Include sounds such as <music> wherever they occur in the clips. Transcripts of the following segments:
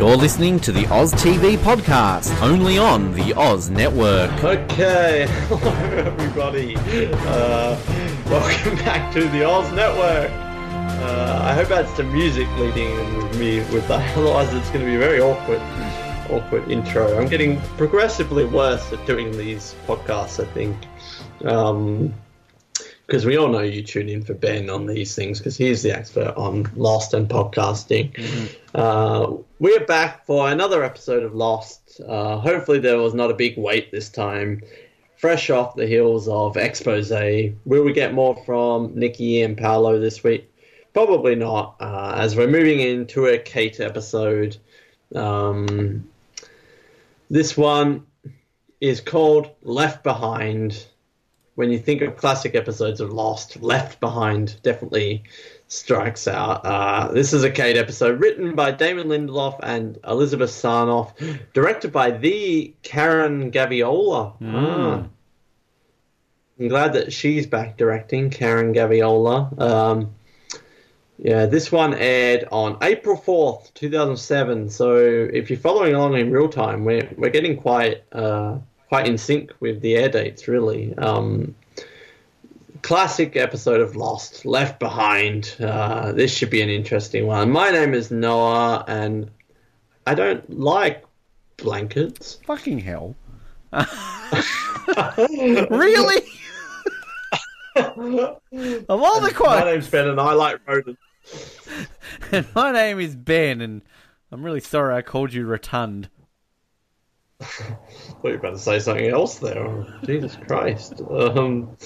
You're listening to the Oz TV podcast, only on the Oz Network. Okay, <laughs> hello everybody. Uh, welcome back to the Oz Network. Uh, I hope that's the music leading in with me with that. <laughs> Otherwise, it's going to be a very awkward, awkward intro. I'm getting progressively worse at doing these podcasts. I think. Um, because we all know you tune in for Ben on these things because he's the expert on Lost and podcasting. Mm-hmm. Uh, we're back for another episode of Lost. Uh, hopefully, there was not a big wait this time. Fresh off the heels of expose, will we get more from Nikki and Paolo this week? Probably not, uh, as we're moving into a Kate episode. Um, this one is called Left Behind when you think of classic episodes of Lost, Left Behind definitely strikes out. Uh, this is a Kate episode written by Damon Lindelof and Elizabeth Sarnoff, directed by the Karen Gaviola. Mm. Ah. I'm glad that she's back directing, Karen Gaviola. Um, yeah, this one aired on April 4th, 2007. So if you're following along in real time, we're, we're getting quite. Uh, quite in sync with the air dates, really. Um, classic episode of Lost, Left Behind. Uh, this should be an interesting one. My name is Noah, and I don't like blankets. Fucking hell. <laughs> really? <laughs> of all the quotes. My name's Ben, and I like rodents. <laughs> and my name is Ben, and I'm really sorry I called you rotund. Thought you were about to say something else there. Oh, Jesus Christ. Um,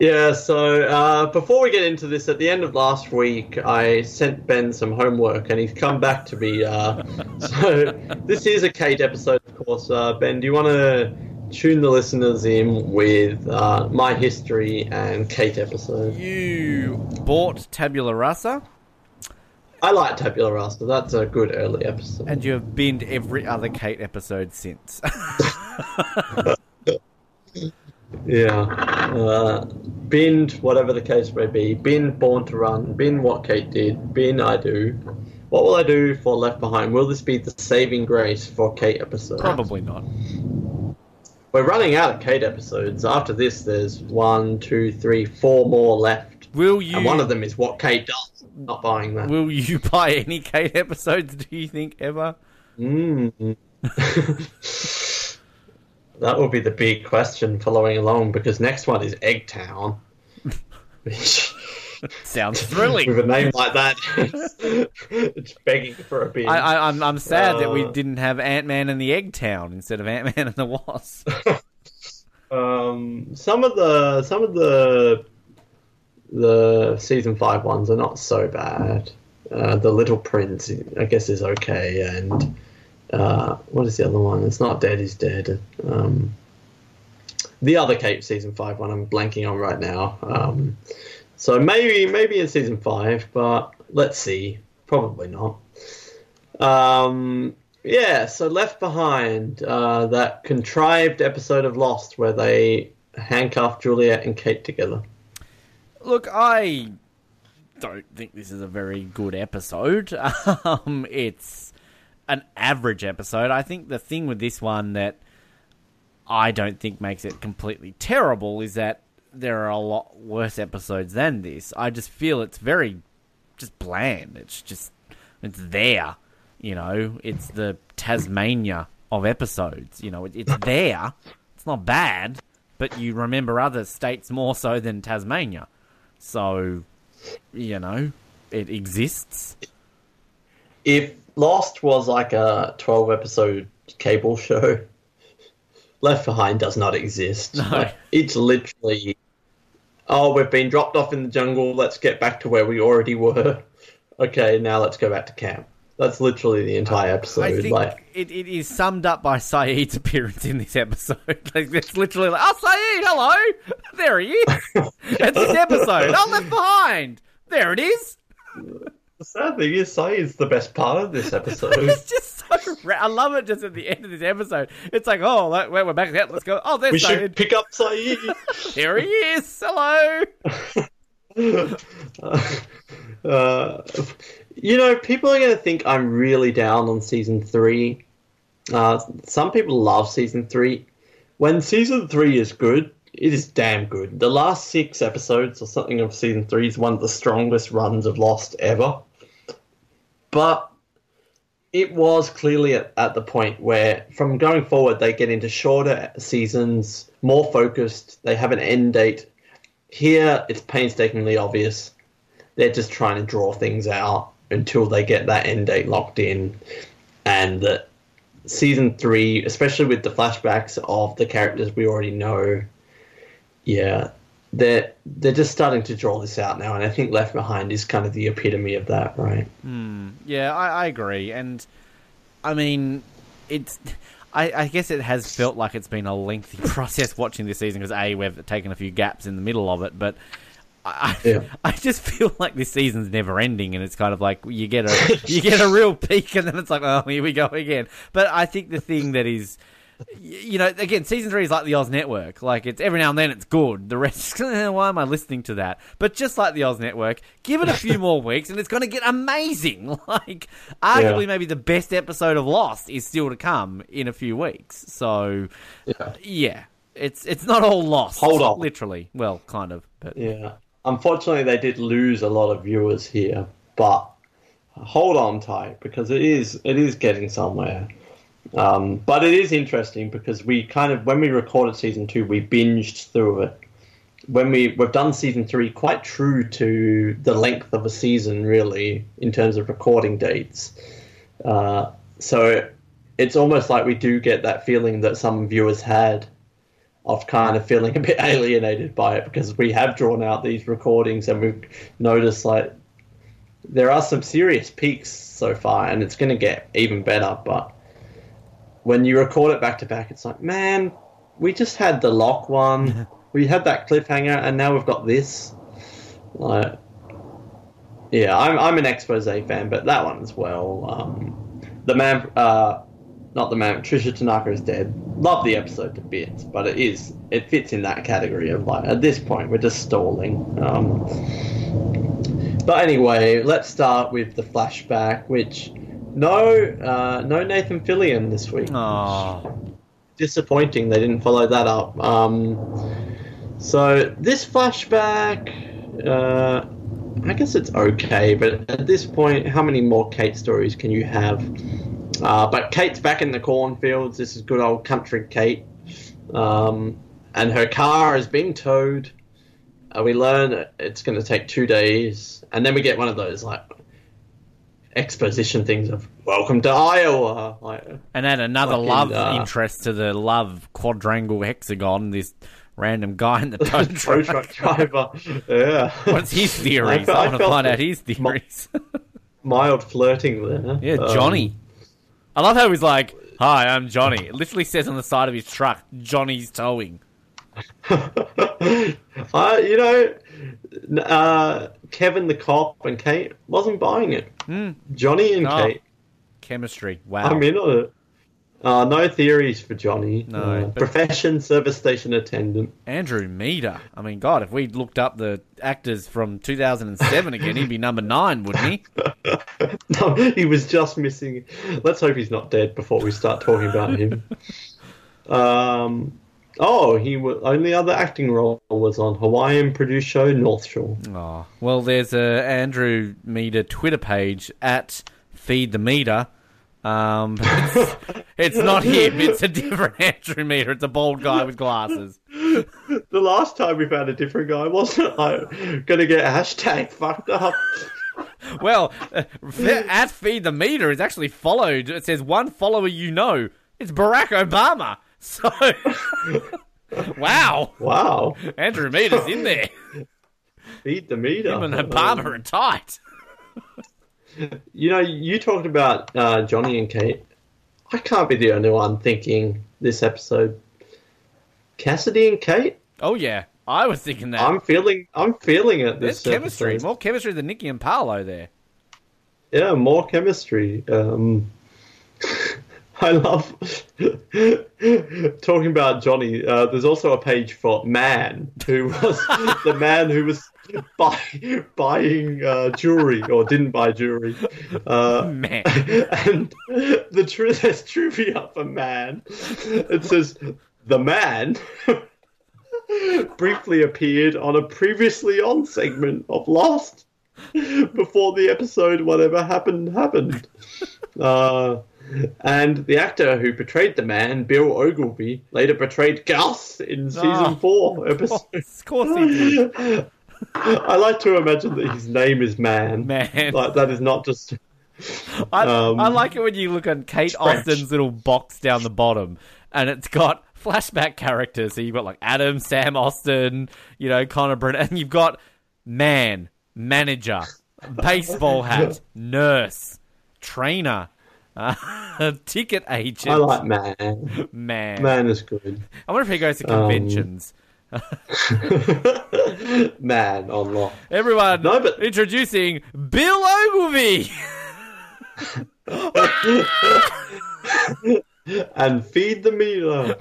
yeah, so uh, before we get into this, at the end of last week, I sent Ben some homework and he's come back to me. Uh, <laughs> so this is a Kate episode, of course. Uh, ben, do you want to tune the listeners in with uh, my history and Kate episode? You bought Tabula Rasa? I like Tabula Rasa. That's a good early episode. And you have binned every other Kate episode since. <laughs> yeah. Uh, binned, whatever the case may be. Bin Born to Run. Bin What Kate Did. Bin I Do. What will I do for Left Behind? Will this be the saving grace for Kate episodes? Probably not. We're running out of Kate episodes. After this, there's one, two, three, four more left. Will you? And one of them is What Kate Does not buying that. Will you <laughs> buy any Kate episodes? Do you think ever? Mm. <laughs> that will be the big question following along because next one is Eggtown. <laughs> Which sounds thrilling. With a name like that, it's, begging for a beer. I, am I'm, I'm sad uh, that we uh, didn't have Ant Man and the Eggtown instead of Ant Man and the Wasp. um, some of the some of the the season five ones are not so bad. Uh, the Little Prince, I guess, is okay, and uh, what is the other one? It's not Dead is Dead. Um, the other Kate season five one I'm blanking on right now. Um, so maybe maybe in season five, but let's see. Probably not. Um, yeah, so Left Behind, uh, that contrived episode of Lost where they handcuff Juliet and Kate together. Look, I don't think this is a very good episode. <laughs> Um, it's an average episode. I think the thing with this one that I don't think makes it completely terrible is that there are a lot worse episodes than this. I just feel it's very just bland. It's just it's there, you know. It's the Tasmania of episodes. You know, it, it's there. It's not bad, but you remember other states more so than Tasmania. So, you know, it exists. If Lost was like a 12 episode cable show, <laughs> Left Behind does not exist. No. Like, it's literally, oh, we've been dropped off in the jungle, let's get back to where we already were. <laughs> Okay, now let's go back to camp. That's literally the entire episode. I think like it, it is summed up by Sayid's <laughs> appearance in this episode. <laughs> like it's literally like, oh Sayid, hello, <laughs> there he is. At this episode, I'm left behind. There it is. The sad thing is, Sayid's the best part of this episode. it's just so. Ra- I love it. Just at the end of this episode, it's like, oh, like, we're back. Let's go. Oh, there's we Sayid. should pick up Sayid. there he is. Hello. uh, You know, people are going to think I'm really down on season three. Uh, some people love season three. When season three is good, it is damn good. The last six episodes or something of season three is one of the strongest runs of Lost ever. But it was clearly at, at the point where, from going forward, they get into shorter seasons, more focused. They have an end date. Here, it's painstakingly obvious. They're just trying to draw things out until they get that end date locked in, and that season three, especially with the flashbacks of the characters we already know, yeah, they're they're just starting to draw this out now, and I think Left Behind is kind of the epitome of that, right? Hmm. Yeah, I, I agree, and I mean, it's. I, I guess it has felt like it's been a lengthy <laughs> process watching this season because a we've taken a few gaps in the middle of it, but I, I- Yeah. <laughs> I just feel like this season's never ending, and it's kind of like you get a you get a real <laughs> peak, and then it's like oh here we go again. But I think the thing that is. You know, again, season three is like the Oz Network. Like, it's every now and then it's good. The rest, <laughs> why am I listening to that? But just like the Oz Network, give it a few more weeks and it's going to get amazing. Like, arguably, Yeah. maybe the best episode of Lost is still to come in a few weeks. So, Yeah. yeah, it's it's not all lost. Hold on. literally. Well, kind of, but Yeah. Unfortunately, they did lose a lot of viewers here, but hold on tight because it is it is getting somewhere. Um, but it is interesting because we kind of when we recorded season two, we binged through it. When we we've done season three, quite true to the length of a season, really, in terms of recording dates. Uh, so it's almost like we do get that feeling that some viewers had of kind of feeling a bit <laughs> alienated by it because we have drawn out these recordings and we've noticed like there are some serious peaks so far and it's going to get even better but when you record it back to back it's like man we just had the lock one. <laughs> We had that cliffhanger and now we've got this. Like yeah i'm, I'm an expose fan but that one as well um, the man uh, not the man. Trisha Tanaka is dead. Love the episode to bits, but it is it fits in that category of like at this point we're just stalling. Um, but anyway, let's start with the flashback, which no uh, no Nathan Fillion this week. oh, Disappointing they didn't follow that up. Um, so this flashback, uh, I guess it's okay, but at this point, how many more Kate stories can you have? Uh, but Kate's back in the cornfields. This is good old country Kate. Um, and her car is being towed. Uh, we learn it's going to take two days. And then we get one of those, like, exposition things of, welcome to Iowa. Like, and add another Fucking, love uh, interest to the love quadrangle hexagon. This random guy in the <laughs> tow truck. truck driver. Yeah. What's his <laughs> theories? I I, I want to find out his theories. <laughs> Mild flirting there. yeah, Um, Johnny. I love how he's like, "Hi, I'm Johnny." It literally says on the side of his truck, "Johnny's towing." <laughs> I, you know, uh, Kevin the cop and Kate wasn't buying it. Johnny and No. Kate, Chemistry. Wow. I'm in on it. Uh, no theories for Johnny. No, Uh, Profession, service station attendant. Andrew Meader. I mean, God, if we looked up the actors from 2007 again, he'd be number nine, wouldn't he? <laughs> No, he was just missing. Let's hope he's not dead before we start talking about him. <laughs> um, oh, he was only other acting role was on Hawaiian produced show North Shore. Oh, well, there's a Andrew Meter Twitter page at Feed the Meter. Um, it's, <laughs> it's not him. It's a different <laughs> Andrew Meter. It's a bald guy with glasses. The last time we found a different guy wasn't I gonna get hashtag fucked up. <laughs> Well, uh, at Feed the Meter is actually followed. It says one follower you know. It's Barack Obama. So, wow, Wow, Andrew Meter's in there. Feed the meter. Him and Obama are tight. You know, you talked about uh, Johnny and Kate. I can't be the only one thinking this episode. Cassidy and Kate. Oh yeah, I was thinking that. I'm feeling. I'm feeling it. There's This chemistry, episode. more chemistry than Nikki and Paolo there. Yeah, more chemistry. Um, <laughs> I love <laughs> talking about Johnny. Uh, there's also a page for Man, who was <laughs> the man who was <laughs> buy, buying uh, jewelry or didn't buy jewelry. Uh, <laughs> Man. <laughs> and the tr- there's trivia for Man. It says the man briefly appeared on a previously on segment of Lost before the episode whatever happened happened. Uh, and the actor who portrayed the man, Bill Ogilvy, later portrayed Gus in season Ah. four episode. Of course he did. I like to imagine that his name is Man. Man. Like that is not just I, Um, I like it when you look at Kate French. Austen's little box down the bottom, and it's got flashback characters. So you've got like Adam, Sam Austen, you know, Connor Brennan, and you've got man, manager, baseball <laughs> hat, nurse, trainer, uh, <laughs> ticket agent, I like Man. man. Man is good. I wonder if he goes to Um, conventions. <laughs> Man on Lost. Everyone, No, but- introducing Bill Ogilvy. <laughs> And feed the meter.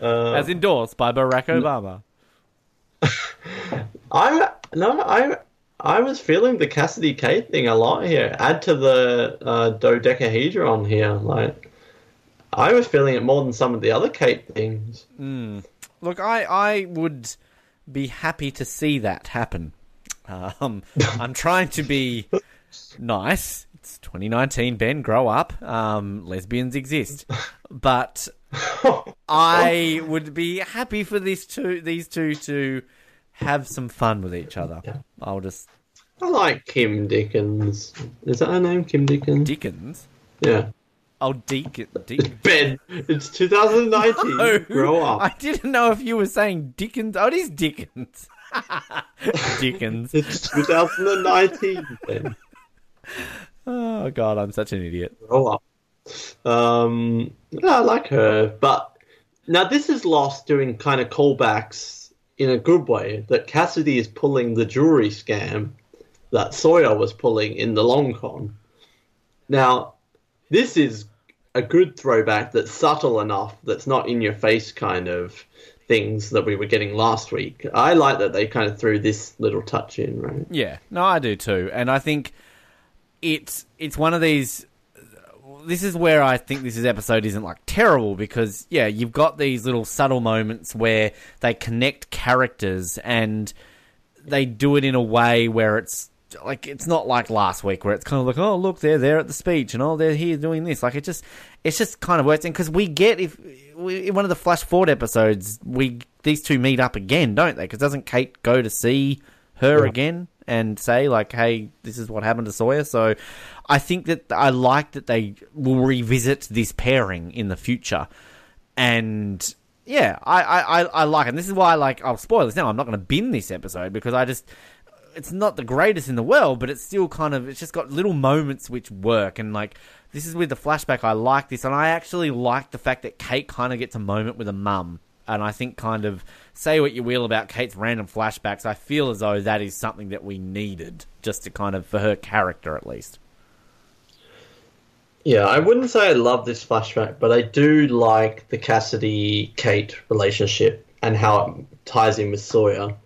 uh, <laughs> As endorsed by Barack. Obama. I no, I I was feeling the Cassidy Kate thing a lot here. Add to the uh, dodecahedron here, like I was feeling it more than some of the other Kate things. Look, I, I would be happy to see that happen. Um, <laughs> I'm trying to be nice. It's 2019, Ben. Grow up. Um, lesbians exist, but I would be happy for these two, these two, to have some fun with each other. I'll just I like Kim Dickens. Is that her name, Kim Dickens? Dickens. yeah. Oh, Deacon. It's Deacon. Ben. It's 2019. Grow up. I didn't know if you were saying Dickens. Oh, it is Dickens. <laughs> Dickens. It's 2019. Ben. Oh God, I'm such an idiot. Grow up. Um, yeah, I like her, but now this is Lost doing kind of callbacks in a good way. That Cassidy is pulling the jewelry scam that Sawyer was pulling in the long con. Now, this is a good throwback that's subtle enough that's not in your face kind of things that we were getting last week. I like that they kind of threw this little touch in, right? Yeah, no, I do too, and I think it's it's one of these. This is where I think this is episode isn't like terrible because yeah, you've got these little subtle moments where they connect characters and they do it in a way where it's like it's not like last week where it's kind of like oh look they're there at the speech and oh they're here doing this like it just it's just kind of works and because we get if we, in one of the flash forward episodes we these two meet up again don't they because doesn't Kate go to see her Yeah. again and say like hey this is what happened to Sawyer so I think that I like that they will revisit this pairing in the future and yeah, I, I, I, I like it. And this is why I like. I'll spoil this now. I'm not going to bin this episode because I just. It's not the greatest in the world, but it's still kind of. It's just got little moments which work, and like this is with the flashback. I like this, and I actually like the fact that Kate kind of gets a moment with a mum. And I think, kind of, say what you will about Kate's random flashbacks. I feel as though that is something that we needed, just to kind of for her character at least. Yeah, I wouldn't say I love this flashback, but I do like the Cassidy Kate relationship and how it ties in with Sawyer.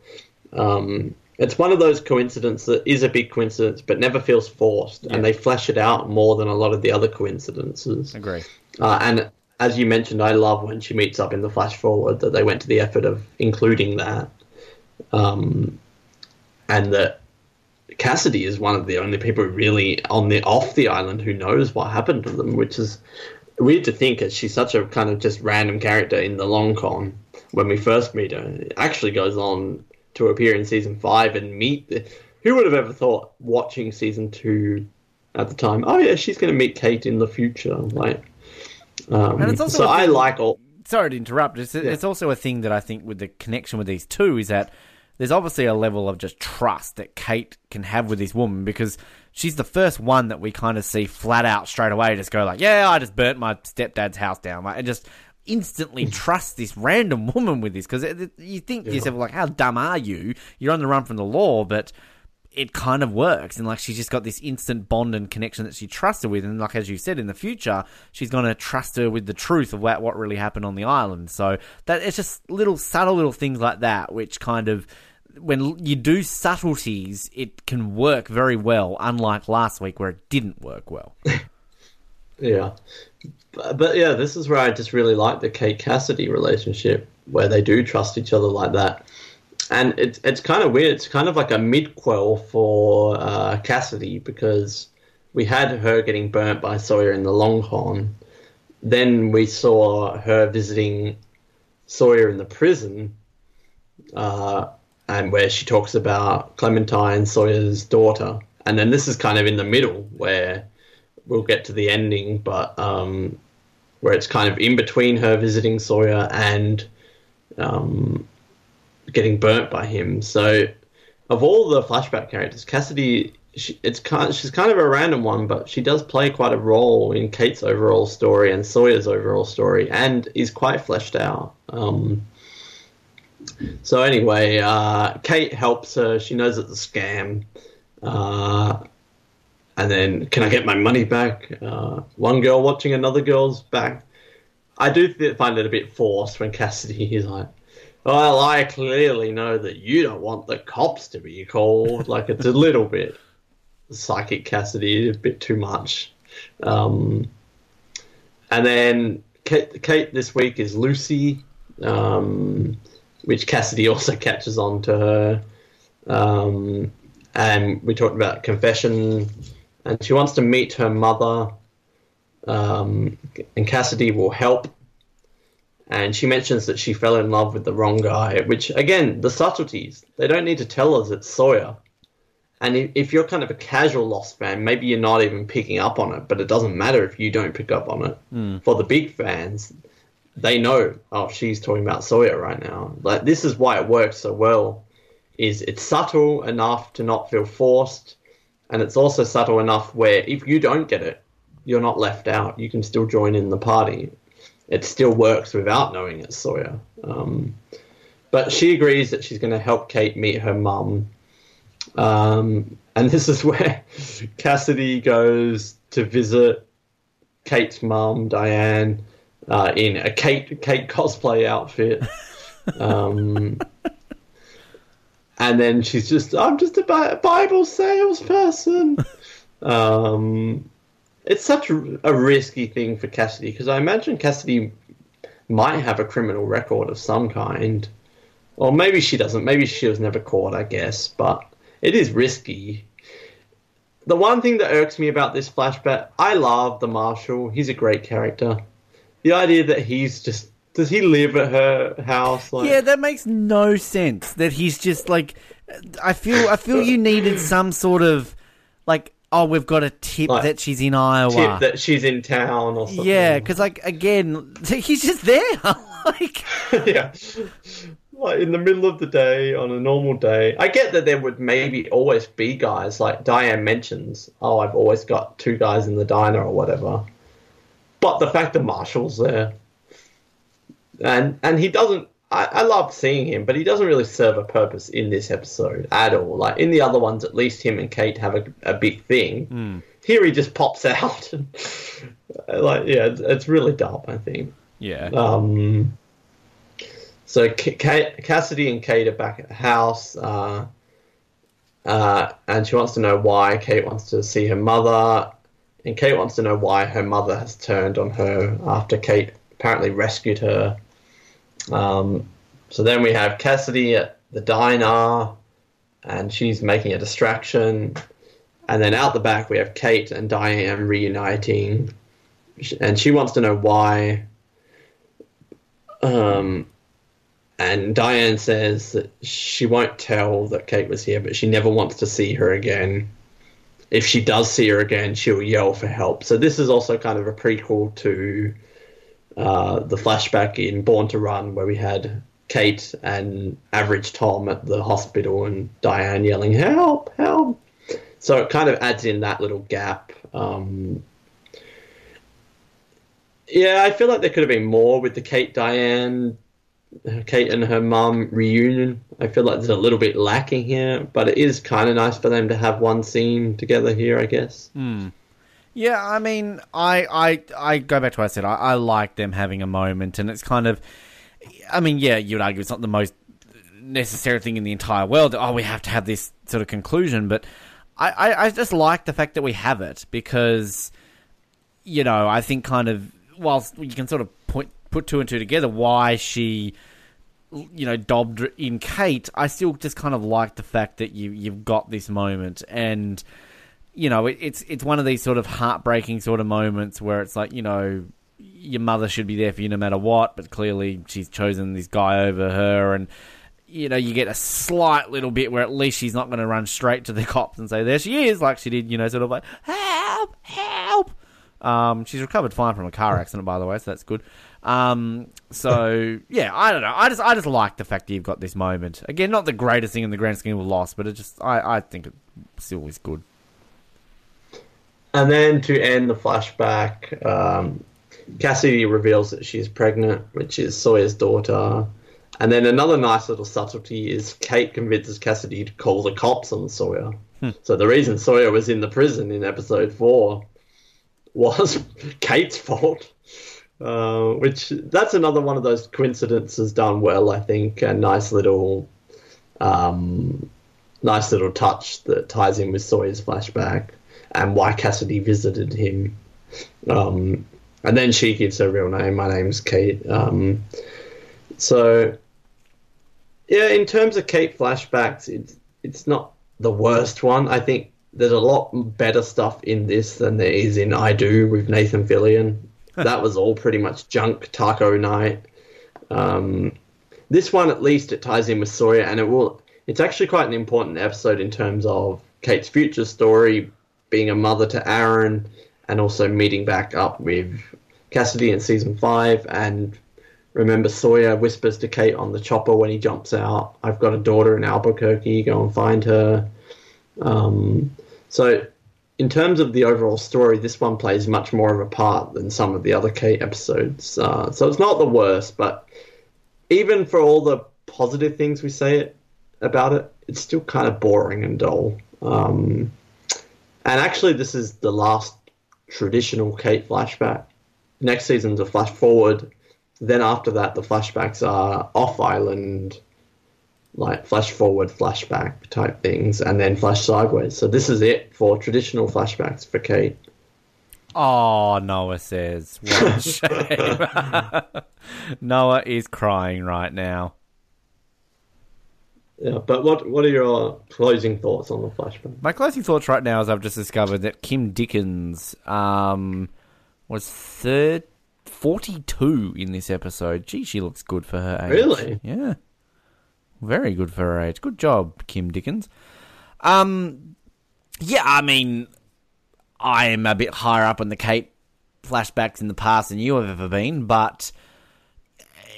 Um, it's one of those coincidences that is a big coincidence, but never feels forced, Yeah. and they flesh it out more than a lot of the other coincidences. Agree. Uh, and as you mentioned, I love when she meets up in the flash forward that they went to the effort of including that. Um, and that Cassidy is one of the only people really on the off the island who knows what happened to them, which is weird to think as she's such a kind of just random character in the long con when we first meet her. It actually goes on to appear in season five and meet the, who would have ever thought watching season two at the time, oh yeah, she's gonna meet Kate in the future. Like um, And it's also so I like all sorry to interrupt. It's, it's also a thing that I think with the connection with these two is that there's obviously a level of just trust that Kate can have with this woman because she's the first one that we kind of see flat out straight away just go like, yeah, I just burnt my stepdad's house down, like, and just instantly hmm. trust this random woman with this because you think to yourself like, how dumb are you? You're on the run from the law, but it kind of works. And like she's just got this instant bond and connection that she trusts her with. And like as you said in the future she's going to trust her with the truth of what, what really happened on the island. So that it's just little subtle little things like that which kind of when you do subtleties it can work very well unlike last week where it didn't work well <laughs> yeah but, but yeah this is where i just really like the kate cassidy relationship where they do trust each other like that and it's it's kind of weird. It's kind of like a midquel for uh, Cassidy because we had her getting burnt by Sawyer in the Long Con. Then we saw her visiting Sawyer in the prison, uh, and where she talks about Clementine, Sawyer's daughter. And then this is kind of in the middle where we'll get to the ending, but um, where it's kind of in between her visiting Sawyer and um, getting burnt by him. So, of all the flashback characters, Cassidy, she, it's kind, she's kind of a random one, but she does play quite a role in Kate's overall story and Sawyer's overall story, and is quite fleshed out. Um, so anyway, uh, Kate helps her. She knows it's a scam. Uh, and then, can I get my money back? Uh, one girl watching another girl's back. I do th- find it a bit forced when Cassidy <laughs> is like, well, I clearly know that you don't want the cops to be called. Like it's a little bit psychic Cassidy, a bit too much. Um, and then Kate, Kate, this week is Lucy, um, which Cassidy <laughs> also catches on to her. Um, and we talked about confession, and she wants to meet her mother. Um, and Cassidy will help and she mentions that she fell in love with the wrong guy, which, again, the subtleties. They don't need to tell us it's Sawyer. And if you're kind of a casual Lost fan, maybe you're not even picking up on it, but it doesn't matter if you don't pick up on it. Mm. For the big fans, they know, oh, she's talking about Sawyer right now. Like, this is why it works so well, is it's subtle enough to not feel forced, and it's also subtle enough where if you don't get it, you're not left out. You can still join in the party it still works without knowing it's Sawyer. Um, but she agrees that she's going to help Kate meet her mum. Um, and this is <laughs> where Cassidy goes to visit Kate's mum, Diane, uh, in a Kate Kate cosplay outfit. Um, <laughs> and then she's just, I'm just a Bible salesperson. <laughs> Um, it's such a, a risky thing for Cassidy because I imagine Cassidy might have a criminal record of some kind. Or maybe she doesn't. Maybe she was never caught, I guess. But it is risky. The one thing that irks me about this flashback, I love the Marshal. He's a great character. The idea that he's just does he live at her house? Like... Yeah, that makes no sense. That he's just like, I feel, I feel you needed some sort of like oh, we've got a tip like, that she's in Iowa. Tip that she's in town or something. Yeah, because like again, <laughs> he's just there. <laughs> like, <laughs> yeah, like in the middle of the day on a normal day. I get that there would maybe always be guys like Diane mentions. Oh, I've always got two guys in the diner or whatever. But the fact that Marshall's there, and and he doesn't I, I love seeing him, but he doesn't really serve a purpose in this episode at all. Like in the other ones, at least him and Kate have a, a big thing. Mm. Here he just pops <laughs> out. like yeah, it's, it's, really dumb. I think. Yeah. Um. So Cassidy and Kate are back at the house, uh, uh, and she wants to know why. Kate wants to see her mother, and Kate wants to know why her mother has turned on her after Kate apparently rescued her um, so then we have Cassidy at the diner, and she's making a distraction. And then out the back, we have Kate and Diane reuniting, and she wants to know why. Um, and Diane says that she won't tell that Kate was here, but she never wants to see her again. If she does see her again, she'll yell for help. So this is also kind of a prequel to uh, the flashback in Born to Run where we had Kate and Average Tom at the hospital and Diane yelling, Help, help. So it kind of adds in that little gap. Um, yeah, I feel like there could have been more with the Kate Diane Kate and her mum reunion. I feel like there's a little bit lacking here, but it is kind of nice for them to have one scene together here, I guess. Yeah, I mean, I I I go back to what I said. I, I like them having a moment, and it's kind of, I mean, yeah, you'd argue it's not the most necessary thing in the entire world. Oh, we have to have this sort of conclusion, but I I, I just like the fact that we have it because, you know, I think kind of whilst you can sort of point put two and two together, why she. You know, dobbed in Kate. I still just kind of like the fact that you you've got this moment, and you know, it, it's it's one of these sort of heartbreaking sort of moments where it's like, you know, your mother should be there for you no matter what, but clearly she's chosen this guy over her, and you know, you get a slight little bit where at least she's not going to run straight to the <laughs> cops and say, "There she is," like she did, you know, sort of like, "Help, help." Um, she's recovered fine from a car accident, by the way, so that's good. Um, so <laughs> yeah, I don't know. I just I just like the fact that you've got this moment. Again, not the greatest thing in the grand scheme of loss, but it just I I think it still is good. And then to end the flashback, um, Cassidy reveals that she's pregnant, which is Sawyer's daughter. And then another nice little subtlety is Kate convinces Cassidy to call the cops on Sawyer. So the reason Sawyer was in the prison in episode four was <laughs> Kate's fault. Uh, which that's another one of those coincidences done well, I think, a nice little, um, nice little touch that ties in with Sawyer's flashback and why Cassidy visited him. Um, and then she gives her real name. My name's Kate. Um, so, yeah, in terms of Kate flashbacks, it's it's not the worst one. I think there's a lot better stuff in this than there is in I Do with Nathan Fillion. that was all pretty much junk taco night. Um, this one, at least, it ties in with Sawyer, and it will. It's actually quite an important episode in terms of Kate's future story, being a mother to Aaron, and also meeting back up with Cassidy in season five. And remember, Sawyer whispers to Kate on the chopper when he jumps out, "I've got a daughter in Albuquerque. Go and find her." Um, so, in terms of the overall story, this one plays much more of a part than some of the other Kate episodes. Uh, so it's not the worst, but even for all the positive things we say it about it, it's still kind of boring and dull. Um, and actually, this is the last traditional Kate flashback. Next season's a flash forward. Then after that, the flashbacks are off island, like flash forward, flashback type things, and then flash sideways. So this is it for traditional flashbacks for Kate. Oh, Noah says. What a <laughs> shame. <laughs> Noah is crying right now. Yeah, but what what are your closing thoughts on the flashback? My closing thoughts right now is I've just discovered that Kim Dickens um, was third, 42 in this episode. Gee, she looks good for her age. Really? Yeah. Very good for her age. Good job, Kim Dickens. Um, yeah, I mean, I am a bit higher up on the Kate flashbacks in the past than you have ever been, but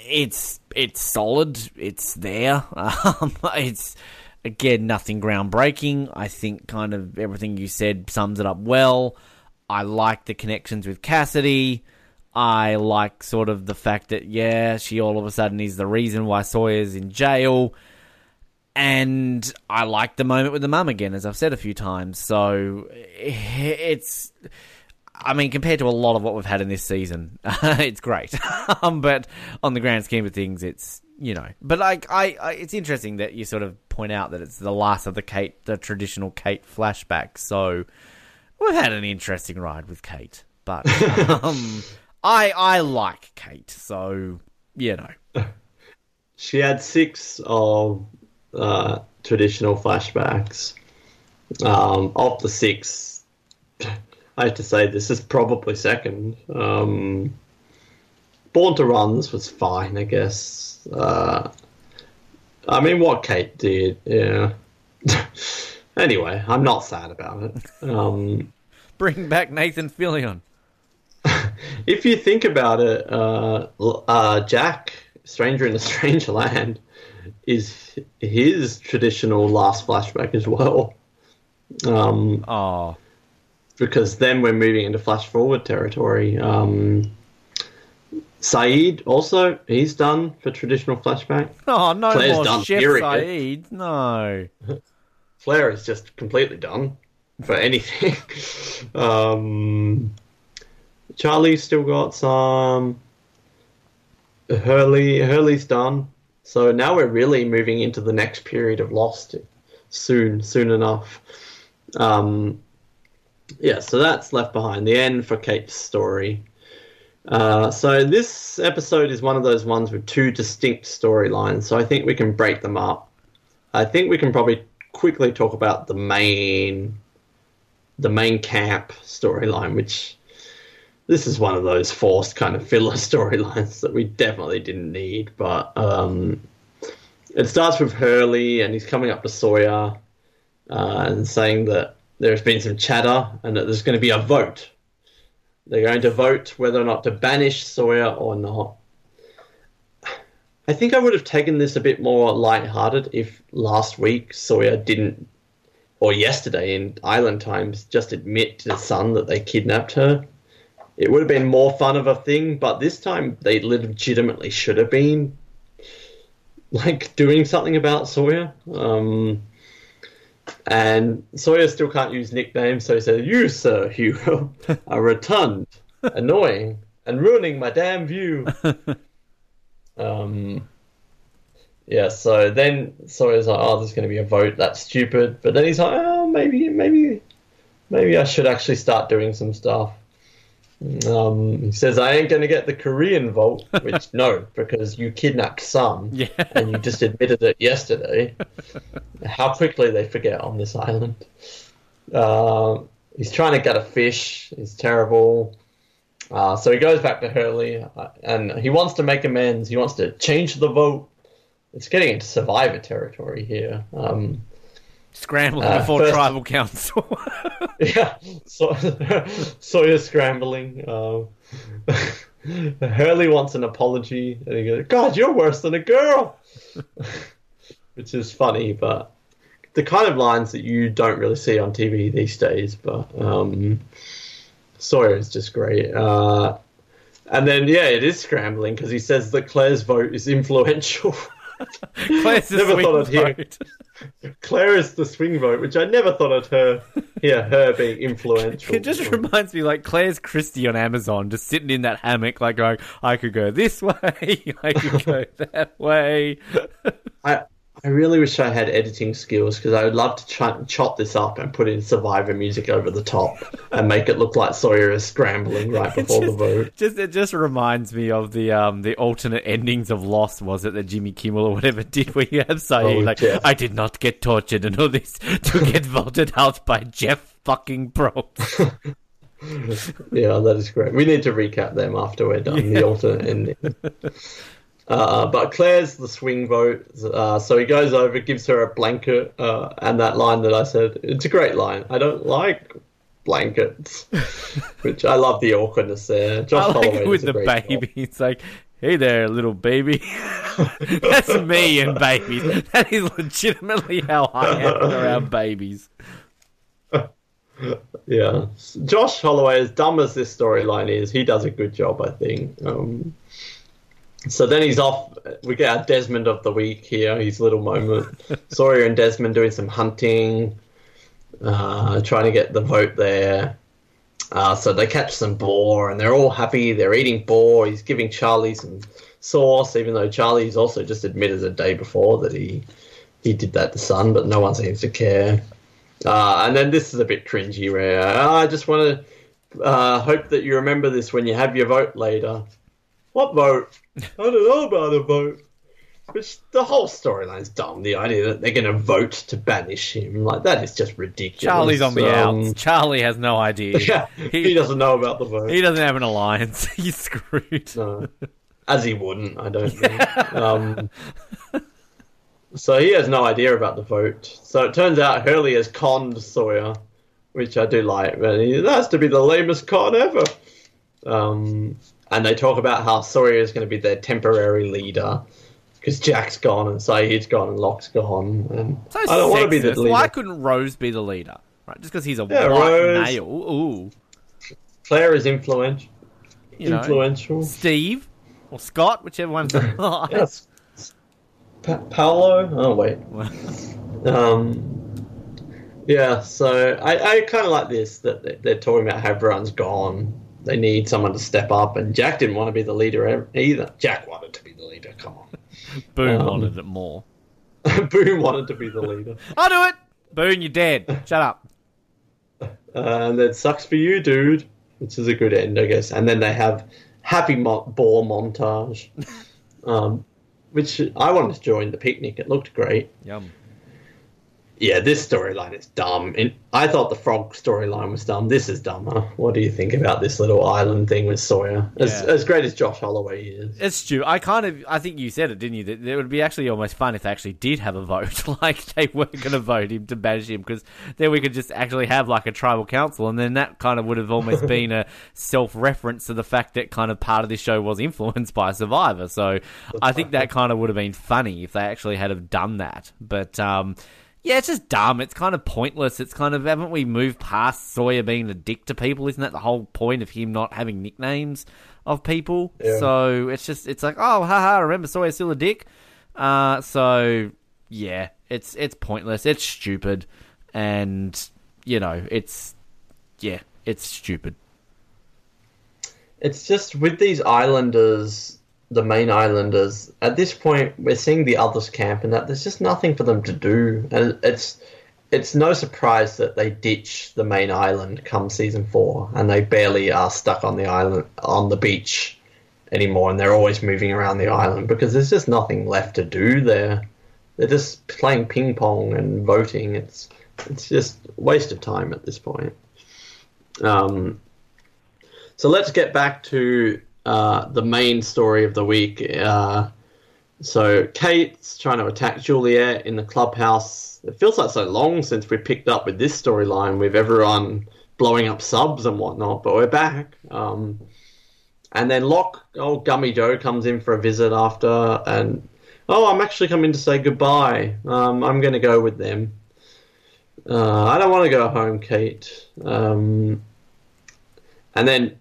it's it's solid. It's there. <laughs> Um, it's again nothing groundbreaking. I think kind of everything you said sums it up well. I like the connections with Cassidy. I like sort of the fact that yeah, she all of a sudden is the reason why Sawyer's in jail. And I like the moment with the mum again, as I've said a few times. So it's, I mean, compared to a lot of what we've had in this season, <laughs> it's great. <laughs> um, but on the grand scheme of things, it's you know. But like, I, I, it's interesting that you sort of point out that it's the last of the Kate, the traditional Kate flashback. So we've had an interesting ride with Kate, but <laughs> um, I, I like Kate. So you know, She had six of uh, traditional flashbacks. Um, of the six, I have to say this is probably second. Um, Born to Runs was fine, I guess. Uh, I mean, what Kate did, yeah. <laughs> anyway, I'm not sad about it. Um, bring back Nathan Fillion. <laughs> if you think about it, uh, uh, Jack, Stranger in a Strange Land, is his traditional last flashback as well. Um, Oh, because then we're moving into flash forward territory. Um, Sayid also he's done for traditional flashback. <laughs> Oh, no more done, Chef period. Sayid. No. <laughs> Flair is just completely done for anything. <laughs> um, Charlie's still got some. Hurley Hurley's done. So now we're really moving into the next period of Lost soon, soon enough. Um, yeah, so that's left behind. The end for Kate's story. Uh, so this episode is one of those ones with two distinct storylines. So I think we can break them up. I think we can probably quickly talk about the main, the main camp storyline, which this is one of those forced kind of filler <laughs> storylines that we definitely didn't need. But um, it starts with Hurley, and he's coming up to Sawyer uh, and saying that there's been some chatter and that there's going to be a vote. They're going to vote whether or not to banish Sawyer or not. I think I would have taken this a bit more lighthearted if last week Sawyer didn't, or yesterday in Island Times, just admit to the Sun that they kidnapped her. It would have been more fun of a thing, but this time they legitimately should have been like doing something about Sawyer. Um, and Sawyer still can't use nicknames, so he says, "You, sir, <laughs> Hugo, are rotund, <laughs> annoying, and ruining my damn view." <laughs> um, yeah. So then Sawyer's like, "Oh, there's going to be a vote. That's stupid." But then he's like, "Oh, maybe, maybe, maybe I should actually start doing some stuff." Um, he says, "I ain't going to get the Korean vote," which no, <laughs> because you kidnapped some, Yeah. and you just admitted it yesterday. How quickly they forget on this island. Uh, he's trying to get a fish. He's terrible. Uh, so he goes back to Hurley, uh, and he wants to make amends. He wants to change the vote. It's getting into Survivor territory here. Um, Scrambling Uh, before first- tribal council. <laughs> yeah, so, Sawyer scrambling. Um, <laughs> Hurley wants an apology, and he goes, "God, you're worse than a girl," <laughs> which is funny, but the kind of lines that you don't really see on TV these days. But um, Sawyer is just great. Uh, and then, yeah, it is scrambling because he says that Claire's vote is influential. <laughs> Claire's the Never swing thought I'd hear- <laughs> Claire is the swing vote, which I never thought I'd hear, hear her being influential. It just reminds me like Claire's Christie on Amazon, just sitting in that hammock, like going, "I could go this <laughs> way, I could go that way." I I really wish I had editing skills because I would love to ch- chop this up and put in Survivor music over the top and make it look like Sawyer is scrambling right <laughs> before the vote. just it just reminds me of the um the alternate endings of Lost. Was it that Jimmy Kimmel or whatever <laughs> did where you have Sayid Oh, like, Jeff. "I did not get tortured and all this <laughs> to get voted out by Jeff fucking Probst." Yeah, that is great. We need to recap them after we're done. The alternate ending. Uh, but Claire's the swing vote, uh, so he goes over, gives her a blanket, uh, and that line that I said, it's a great line. I don't like blankets, <laughs> which I love the awkwardness there. I Josh like Holloway it with the baby. job. It's like, "Hey there, little baby." <laughs> That's me and babies. That is legitimately how I am around babies. <laughs> Yeah, Josh Holloway, as dumb as this storyline is, he does a good job, I think. Um, so then he's off. We get our Desmond of the week here. His little moment. <laughs> Sawyer and Desmond doing some hunting, uh, trying to get the vote there. Uh, so they catch some boar, and they're all happy. They're eating boar. He's giving Charlie some sauce, even though Charlie's also just admitted a day before that he he did that to Sun, but no one seems to care. Uh, and then this is a bit cringy where I just want to uh, hope that you remember this when you have your vote later. What vote? <laughs> I don't know about a vote. Which the whole storyline's dumb. The idea that they're going to vote to banish him, like that is just ridiculous. Charlie's on the Um, outs. Charlie has no idea. <laughs> Yeah, he, doesn't know about the vote. He doesn't have an alliance. <laughs> He's screwed. No. As he wouldn't, I don't think. um, so he has no idea about the vote. So it turns out Hurley has conned Sawyer, which I do like. But he, that has to be the lamest con ever. Um, and they talk about how Sawyer is going to be their temporary leader because Jack's gone and Sayid's gone and Locke's gone. And So I don't want to be the leader. Why couldn't Rose be the leader? Right, just because he's a Yeah, white Rose. male. Ooh, Claire is influential. you know. influential. Steve. or Scott, whichever one's alive. <laughs> <laughs> Yes. Pa- Paolo. Oh wait. <laughs> Um. Yeah. So I, I kind of like this that they- they're talking about how everyone's gone. They need someone to step up, and Jack didn't want to be the leader either. Jack wanted to be the leader. Come Boone Um, wanted it more. on. <laughs> Boone wanted to be the leader. <laughs> I'll do it. Boone, you're dead. Shut up. Uh, and then sucks for you, dude, which is a good end, I guess. And then they have happy mo- ball montage, <laughs> um, which I wanted to join the picnic. It looked great. Yum. Yeah, this storyline is dumb. And I thought the frog storyline was dumb. This is dumber. What do you think about this little island thing with Sawyer? As, Yeah. as great as Josh Holloway is. It's stupid. I kind of, I think you said it, didn't you? That it would be actually almost fun if they actually did have a vote. <laughs> like they were going to vote him to banish him, because then we could just actually have like a tribal council, and then that kind of would have almost <laughs> been a self-reference to the fact that kind of part of this show was influenced by Survivor. So I think that kind of would have been funny if they actually had have done that. But um, yeah, it's just dumb. It's kind of pointless. It's kind of haven't we moved past Sawyer being a dick to people? Isn't that the whole point of him not having nicknames of people? Yeah. So it's just it's like oh haha, remember Sawyer's still a dick. Uh, so yeah, it's it's pointless. It's stupid, and you know it's yeah, it's stupid. It's just with these islanders, the main islanders, at this point, we're seeing the others camp and that there's just nothing for them to do. And it's it's no surprise that they ditch the main island come season four and they barely are stuck on the island on the beach anymore and they're always moving around the island because there's just nothing left to do there. They're just playing ping pong and voting. It's it's just waste of time at this point. Um, so let's get back to uh, the main story of the week. Uh, so Kate's trying to attack Juliet in the clubhouse. It feels like so long since we picked up with this storyline with everyone blowing up subs and whatnot, but we're back. Um, and then Locke, old Gummy Joe comes in for a visit after, and oh, I'm actually coming to say goodbye. Um, I'm going to go with them. Uh, I don't want to go home, Kate. Um, and then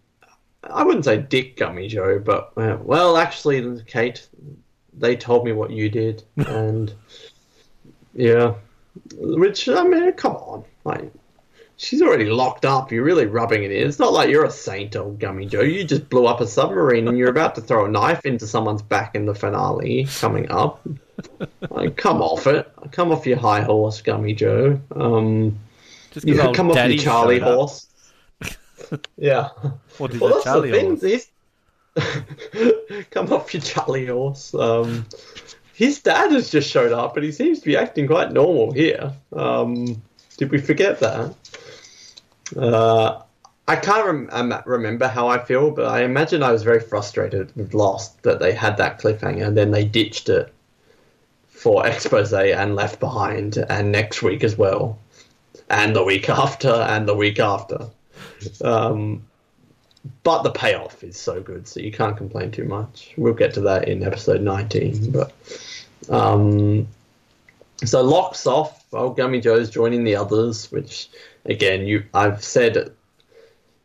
I wouldn't say Dick Gummy Joe, but uh, well, actually, Kate, they told me what you did, <laughs> and yeah, which I mean, come on, like she's already locked up. You're really rubbing it in. It's not like you're a saint, old Gummy Joe. You just blew up a submarine, and you're about to throw a knife into someone's back in the finale coming up. Like, come off it. Come off your high horse, Gummy Joe. Um, Just yeah, old come off your Charlie horse. Yeah. What is Well, a that's the thing. horse? He's... <laughs> come off your Charlie horse. Um, his dad has just showed up, but he seems to be acting quite normal here. Um, did we forget that? Uh, I can't rem- remember how I feel, but I imagine I was very frustrated with Lost that they had that cliffhanger and then they ditched it for <laughs> expose and left behind, and next week as well, and the week after, and the week after. Um, but the payoff is so good, so you can't complain too much. We'll get to that in episode 19. But um, so Locke's off. Old Gummy Joe's joining the others, which again, you I've said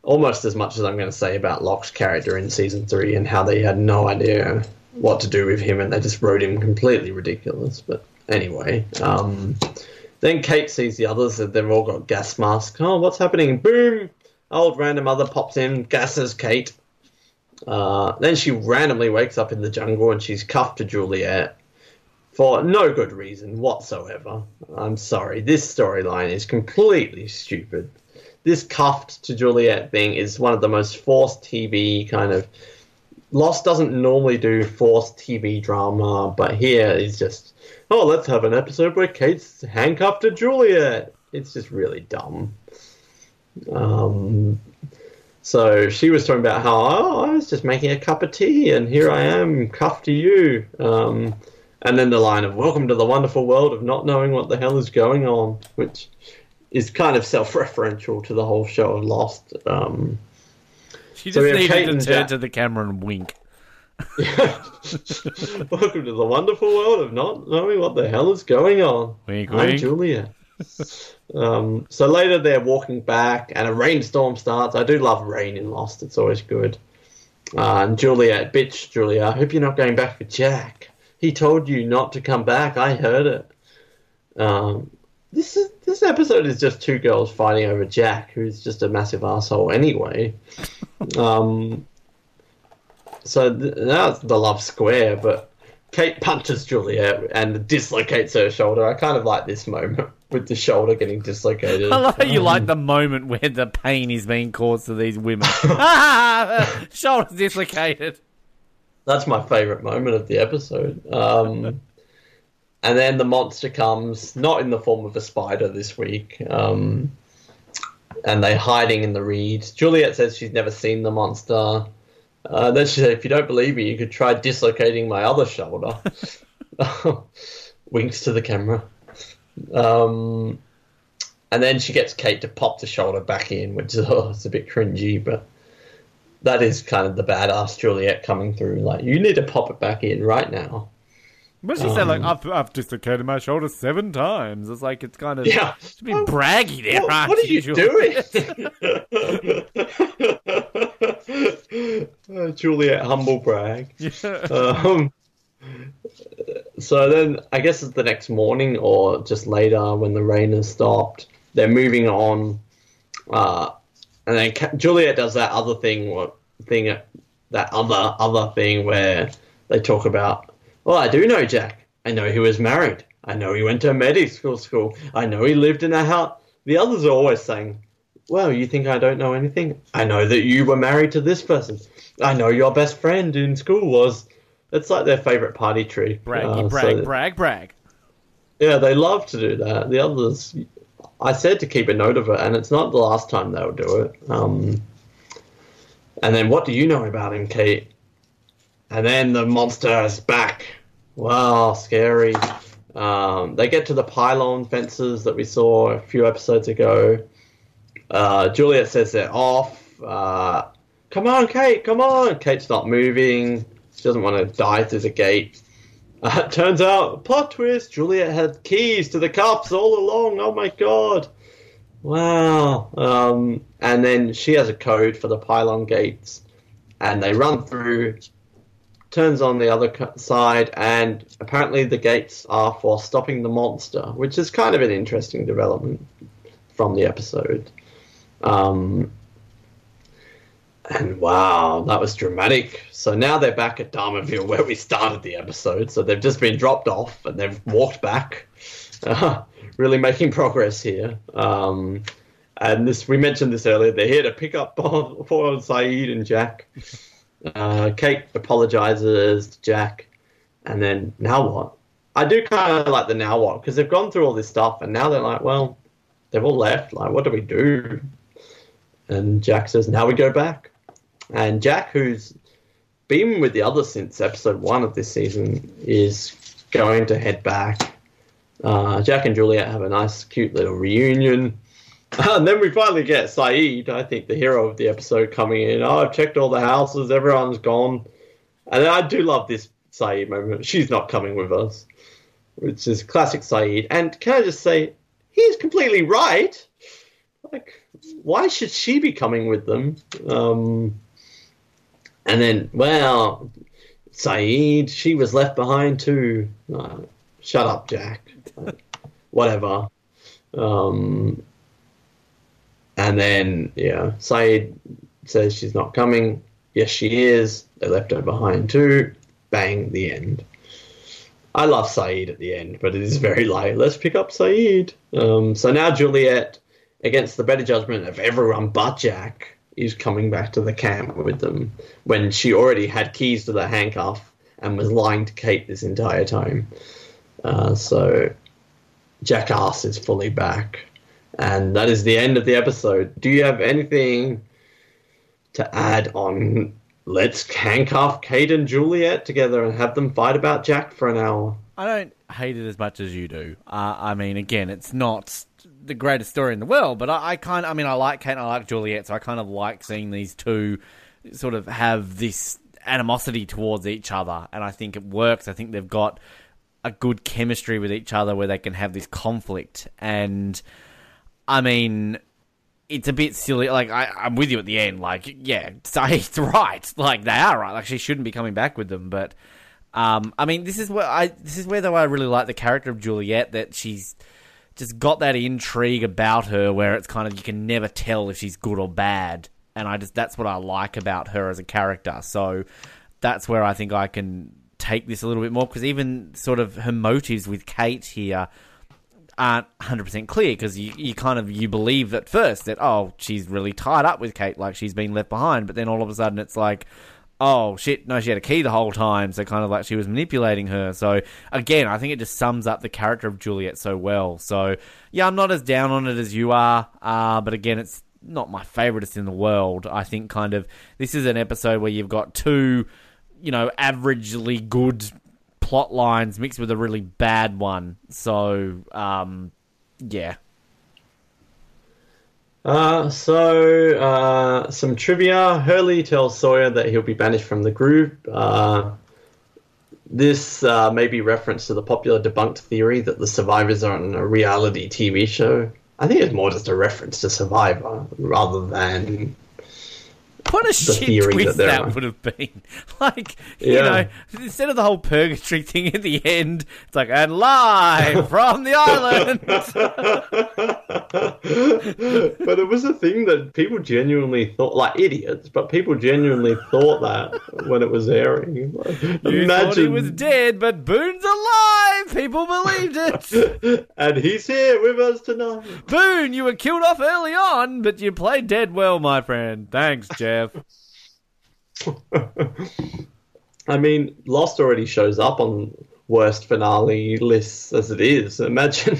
almost as much as I'm going to say about Locke's character in season three and how they had no idea what to do with him and they just wrote him completely ridiculous. But anyway, um, then Kate sees the others that they've all got gas masks. Oh, what's happening? Boom! Old random mother pops in, gasses Kate. Uh, then she randomly wakes up in the jungle and she's cuffed to Juliet for no good reason whatsoever. I'm sorry, this storyline is completely stupid. This cuffed to Juliet thing is one of the most forced TV kind of. Lost doesn't normally do forced TV drama, but here is just, oh, let's have an episode where Kate's handcuffed to Juliet. It's just really dumb. Um, so she was talking about how oh, I was just making a cup of tea and here I am cuffed to you. Um, and then the line of "Welcome to the wonderful world of not knowing what the hell is going on," which is kind of self-referential to the whole show of Lost. Um, She just have needed Kate to turn to the camera and wink. <laughs> Welcome to the wonderful world of not knowing what the hell is going on. Wink, I'm wink. Julia. Um, so later they're walking back, and a rainstorm starts. I do love rain in Lost; it's always good. Uh, and Juliet, bitch, Julia, I hope you're not going back for Jack. He told you not to come back. I heard it. Um, this is this episode is just two girls fighting over Jack, who's just a massive asshole anyway. <laughs> um, so th- that's the love square, but Kate punches Juliet and dislocates her shoulder. I kind of like this moment with the shoulder getting dislocated. I like you like the moment where the pain is being caused to these women. <laughs> <laughs> Shoulders dislocated. That's my favorite moment of the episode. Um, and then the monster comes, not in the form of a spider this week. Um, and they're hiding in the reeds. Juliet says she's never seen the monster. Uh, then she said, if you don't believe me, you could try dislocating my other shoulder. <laughs> Winks to the camera. Um, and then she gets Kate to pop the shoulder back in, which is <laughs> oh, it's a bit cringy, but that is kind of the badass Juliet coming through. Like, you need to pop it back in right now. But she said, like, I've, I've dislocated my shoulder seven times. It's like, it's kind of. Yeah. Should be braggy there, What, aren't what are you Juliet? doing? <laughs> Uh, Juliet humble brag. <laughs> Yeah. Um, so then, I guess it's the next morning or just later when the rain has stopped. They're moving on, uh, and then Ca- Juliet does that other thing, what thing, that other other thing where they talk about. Well, I do know Jack. I know he was married. I know he went to medical school. I know he lived in a house. The others are always saying, "Well, you think I don't know anything? I know that you were married to this person. I know your best friend in school was." It's like their favorite party tree. Braggy, Uh, brag, so- brag, brag. yeah, they love to do that. The others, I said to keep a note of it, and it's not the last time they'll do it. Um, and then, what do you know about him, Kate? And then the monster is back. Wow, scary. Um, they get to the pylon fences that we saw a few episodes ago. Uh, Juliet says they're off. Uh, come on, Kate, come on. Kate's not moving. She doesn't want to die through the gate. <laughs> Uh, turns out, plot twist, Juliet had keys to the cups all along. Oh my god. Wow. Um, and then she has a code for the pylon gates. And they run through, turns on the other side, and apparently the gates are for stopping the monster, which is kind of an interesting development from the episode. Um, and wow, that was dramatic. So now they're back at Dharmaville where we started the episode. So they've just been dropped off and they've walked back. Uh, really making progress here. Um, and this we mentioned this earlier. They're here to pick up for Sayid and Jack. Uh, Kate apologizes to Jack, and then now what? I do kind of like the now what because they've gone through all this stuff, and now they're like, well, they've all left. Like, what do we do? And Jack says, now we go back. And Jack, who's been with the others since episode one of this season, is going to head back. Uh, Jack and Juliet have a nice, cute little reunion. <laughs> And then we finally get Sayid, I think the hero of the episode, coming in. Oh, I've checked all the houses, everyone's gone. And I do love this Sayid moment. She's not coming with us, which is classic Sayid. And can I just say, he's completely right. Like, why should she be coming with them? Um, and then, well, Sayid, she was left behind too. Uh, shut up, Jack. <laughs> Whatever. Um, and then, yeah, Sayid says she's not coming. Yes, she is. They left her behind too. Bang, the end. I love Sayid at the end, but it is very <laughs> like, let's pick up Sayid. Um, so now Juliet, against the better judgment of everyone but Jack, is coming back to the camp with them when she already had keys to the handcuff and was lying to Kate this entire time. Uh, so Jackass is fully back. And that is the end of the episode. Do you have anything to add on let's handcuff Kate and Juliet together and have them fight about Jack for an hour? I don't hate it as much as you do. Uh, I mean, again, it's not the greatest story in the world, but I, I kind of, I mean, I like Kate and I like Juliet, so I kind of like seeing these two sort of have this animosity towards each other, and I think it works. I think they've got a good chemistry with each other where they can have this conflict, and I mean, it's a bit silly. Like I, I'm with you at the end. Like yeah, <laughs> he's right. Like they are right. Like she shouldn't be coming back with them. But um, I mean, this is where I this is where though I really like the character of Juliet. That she's just got that intrigue about her where it's kind of you can never tell if she's good or bad. And I just that's what I like about her as a character. So that's where I think I can take this a little bit more because even sort of her motives with Kate here aren't 100% clear because you, you kind of you believe at first that oh she's really tied up with Kate like she's been left behind but then all of a sudden it's like oh shit no she had a key the whole time so kind of like she was manipulating her so again I think it just sums up the character of Juliet so well so yeah I'm not as down on it as you are uh, but again it's not my favoriteest in the world I think kind of this is an episode where you've got two you know averagely good plot lines mixed with a really bad one. So, um, yeah. Uh, so, uh, some trivia. Hurley tells Sawyer that he'll be banished from the group. Uh, this uh, may be reference to the popular debunked theory that the survivors are on a reality TV show. I think it's more just a reference to Survivor rather than what a shit twist that, that would have been. <laughs> Like, you yeah. know, instead of the whole purgatory <laughs> thing at the end, it's like, and live <laughs> from the island. but it was a thing that people genuinely thought, like idiots, but people genuinely thought that when it was airing. you Imagine... thought he was dead, but Boone's alive. People believed it. and he's here with us tonight. Boone, you were killed off early on, but you played dead well, my friend. Thanks, Jeff. <laughs> I mean, Lost already shows up on worst finale lists as it is. Imagine,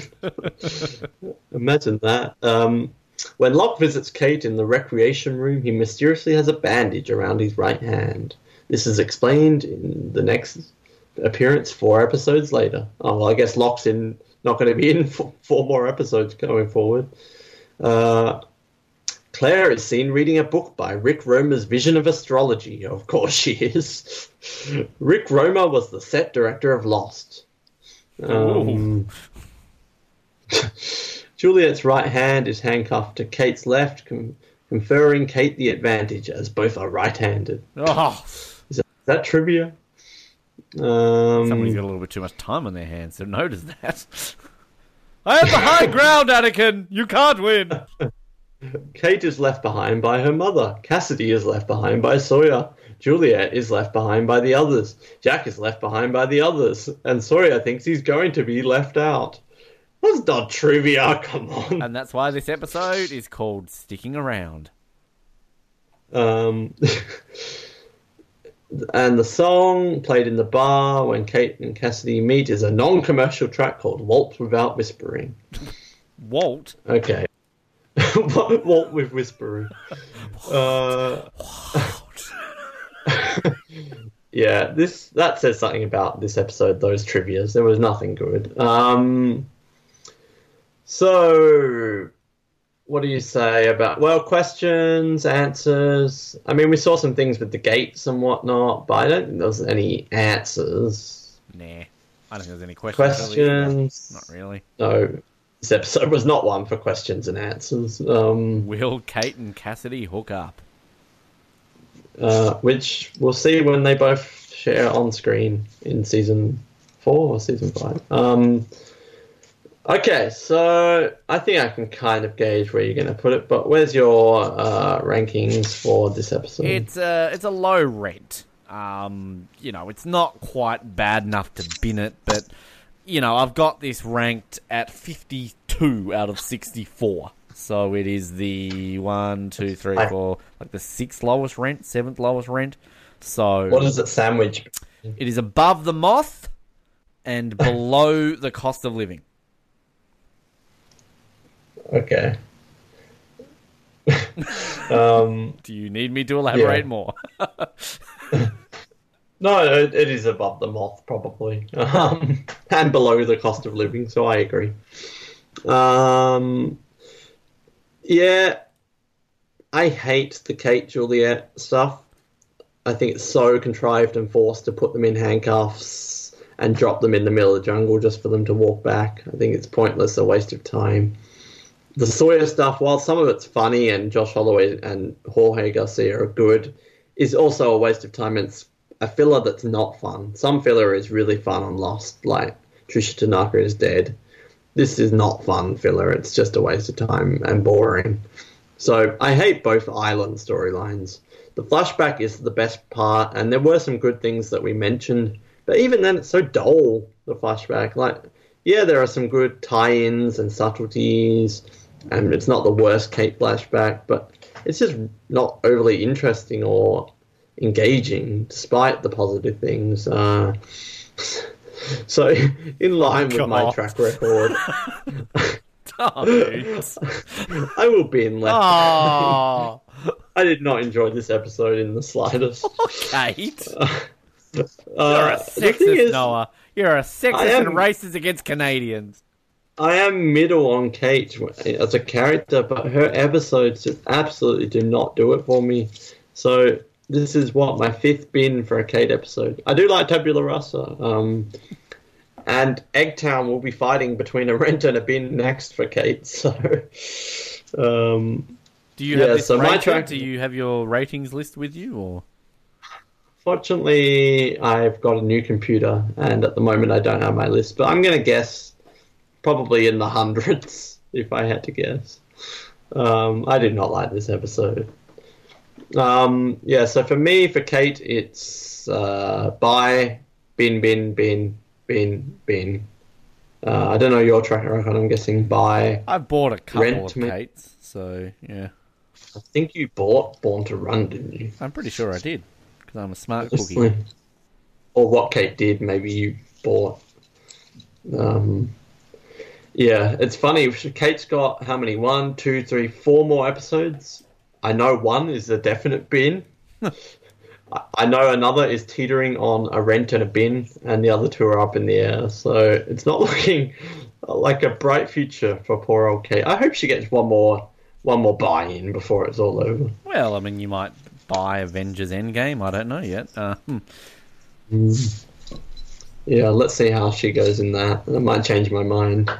<laughs> imagine that. Um, when Locke visits Kate in the recreation room, he mysteriously has a bandage around his right hand. This is explained in the next appearance four episodes later. Oh, well, I guess Locke's in not going to be in <laughs> for four more episodes going forward. Uh, Claire is seen reading a book by Rick Romer's Vision of Astrology. Of course <laughs> she is. Rick Romer was the set director of Lost. Um, <laughs> Juliet's right hand is handcuffed to Kate's left, com- conferring Kate the advantage as both are right-handed. Oh. Is, that, is that trivia? Um, Somebody's got a little bit too much time on their hands to notice that. <laughs> I have the high ground, Anakin. You can't win. Kate is left behind by her mother. Cassidy is left behind by Sawyer. Juliet is left behind by the others. Jack is left behind by the others. And Sawyer thinks he's going to be left out. That's not trivia, <laughs> come on. And that's why this episode is called Sticking Around. Um, <laughs> and the song played in the bar when Kate and Cassidy meet is a non commercial track called Waltz Without Whispering. <laughs> Walt? Okay. <laughs> Walt with whispering. Uh, <laughs> yeah, this that says something about this episode. Those trivia's there was nothing good. Um, so, what do you say about well questions, answers? I mean, we saw some things with the gates and whatnot, but I don't think there was any answers. Nah, I don't think there's any questions. Questions? Not really. No this episode was not one for questions and answers. Um, Will Kate and Cassidy hook up? Uh, which we'll see when they both share on screen in season four or season five. Um, okay, so I think I can kind of gauge where you're going to put it, but where's your uh, rankings for this episode? It's a it's a low rent. Um, you know, it's not quite bad enough to bin it, but you know, I've got this ranked at 52 out of 64. So it is the one, two, three, four, like the sixth lowest rent, seventh lowest rent. So what is it sandwich? It is above the moth and <laughs> below the cost of living. Okay. <laughs> um, Do you need me to elaborate yeah. more? <laughs> No, it, it is above the moth probably, <laughs> um, and below the cost of living. So I agree. Um, yeah, I hate the Kate Juliet stuff. I think it's so contrived and forced to put them in handcuffs and drop them in the middle of the jungle just for them to walk back. I think it's pointless, a waste of time. the Sawyer stuff, while some of it's funny and Josh Holloway and Jorge Garcia are good, is also a waste of time. It's a filler that's not fun. Some filler is really fun on Lost, like Tricia Tanaka is dead. This is not fun filler. It's just a waste of time and boring. So I hate both island storylines. The flashback is the best part, and there were some good things that we mentioned, but even then, it's so dull. The flashback, like, yeah, there are some good tie-ins and subtleties, and it's not the worst Kate flashback, but it's just not overly interesting or engaging, despite the positive things. Uh, <laughs> so, in line with my God. track record, <laughs> Oh. I will be in left. oh I did not enjoy this episode in the slightest. <laughs> Kate. Uh, You're a the thing sexist, is, Noah. You're a sexist I am- and racist against Canadians. I am middle on Kate as a character, but her episodes just absolutely do not do it for me. So this is what my fifth bin for a Kate episode. I do like Tabula Rasa, um, and Eggtown will be fighting between a rent and a bin next for Kate. <laughs> So, um, Do you Yeah, have this so my track- Do you have your ratings list with you, or fortunately, I've got a new computer, and at the moment, I don't have my list. But I'm going to guess probably in the hundreds <laughs> if I had to guess. Um, I did not like this episode. Um, yeah, so for me, for Kate, it's uh, buy, bin, bin, bin, bin, bin. Uh, I don't know your track record. I'm guessing buy. I bought a couple Rent of Kates, so yeah, I think you bought Born to Run, didn't you? I'm pretty sure I did because I'm a smart cookie. Honestly. Or what Kate did, maybe you bought. Um, yeah, it's funny. Kate's got how many? One, two, three, four more episodes. I know one is a definite bin. <laughs> I- know another is teetering on a rent and a bin, and the other two are up in the air. So it's not <laughs> looking like a bright future for poor old Kate. I hope she gets one more, one more buy-in before it's all over. Well, I mean, you might buy Avengers Endgame. I don't know yet. Uh, hmm. Yeah, let's see how she goes in that. That might change my mind.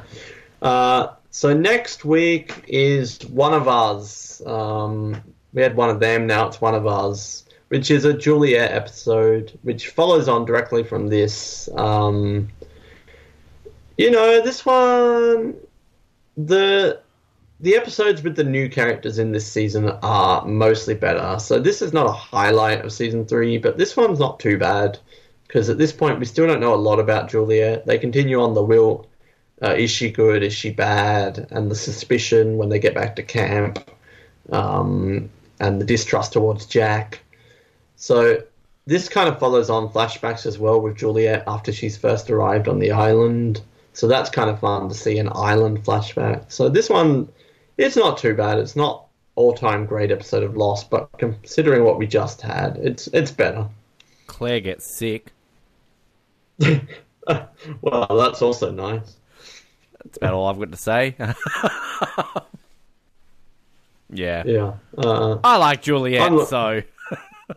Uh, so next week is One of Us. Um, we had one of them, now it's One of Us, which is a Juliet episode, which follows on directly from this. Um, you know, this one, the the episodes with the new characters in this season are mostly better. So this is not a highlight of season three, but this one's not too bad because at this point we still don't know a lot about Juliet. They continue on the will. Uh, is she good? Is she bad? And the suspicion when they get back to camp, um, and the distrust towards Jack. So this kind of follows on flashbacks as well with Juliet after she's first arrived on the island. So that's kind of fun to see an island flashback. So this one, it's not too bad. It's not all-time great episode of Lost, but considering what we just had, it's it's better. Claire gets sick. <laughs> well, that's also nice. That's about all I've got to say. <laughs> yeah. Yeah, uh, I like Juliet, lo- so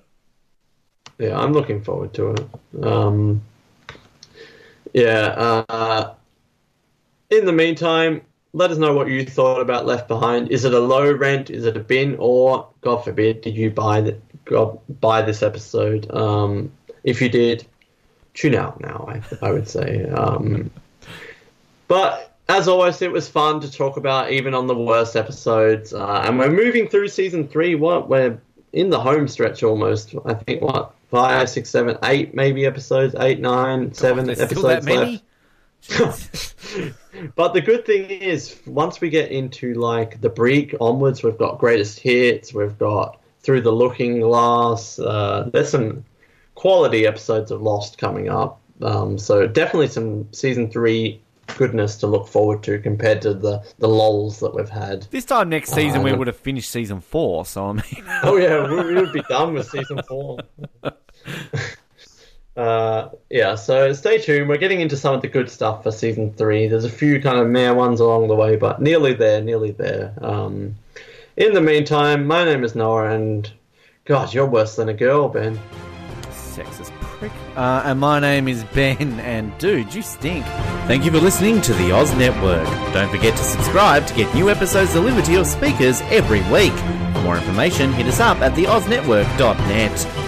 <laughs> yeah, I'm looking forward to it. Um, yeah. Uh, in the meantime, let us know what you thought about Left Behind. Is it a low rent? Is it a bin? Or, God forbid, did you buy the, God, buy this episode? Um, if you did, tune out now. I, I would say. Um, but as always, it was fun to talk about, even on the worst episodes. Uh, and we're moving through season three. What we're in the home stretch almost. I think what five, six, seven, eight, maybe episodes. Eight, nine, seven episodes still that many. left. <laughs> but the good thing is, once we get into like the break onwards, we've got greatest hits. We've got through the Looking Glass. Uh, there's some quality episodes of Lost coming up. Um, so definitely some season three goodness to look forward to compared to the the lulls that we've had. This time next season, we Uh, would have finished season four. So I mean, <laughs> Oh yeah, we, we would be done with season four. <laughs> uh, yeah, so stay tuned. We're getting into some of the good stuff for season three. There's a few kind of meh ones along the way, but nearly there, nearly there. Um, in the meantime, my name is Noah, and God, you're worse than a girl, Ben. sexist Uh, and my name is Ben, and dude, you stink. Thank you for listening to the Oz Network. Don't forget to subscribe to get new episodes delivered to your speakers every week. For more information, hit us up at theoznetwork.net.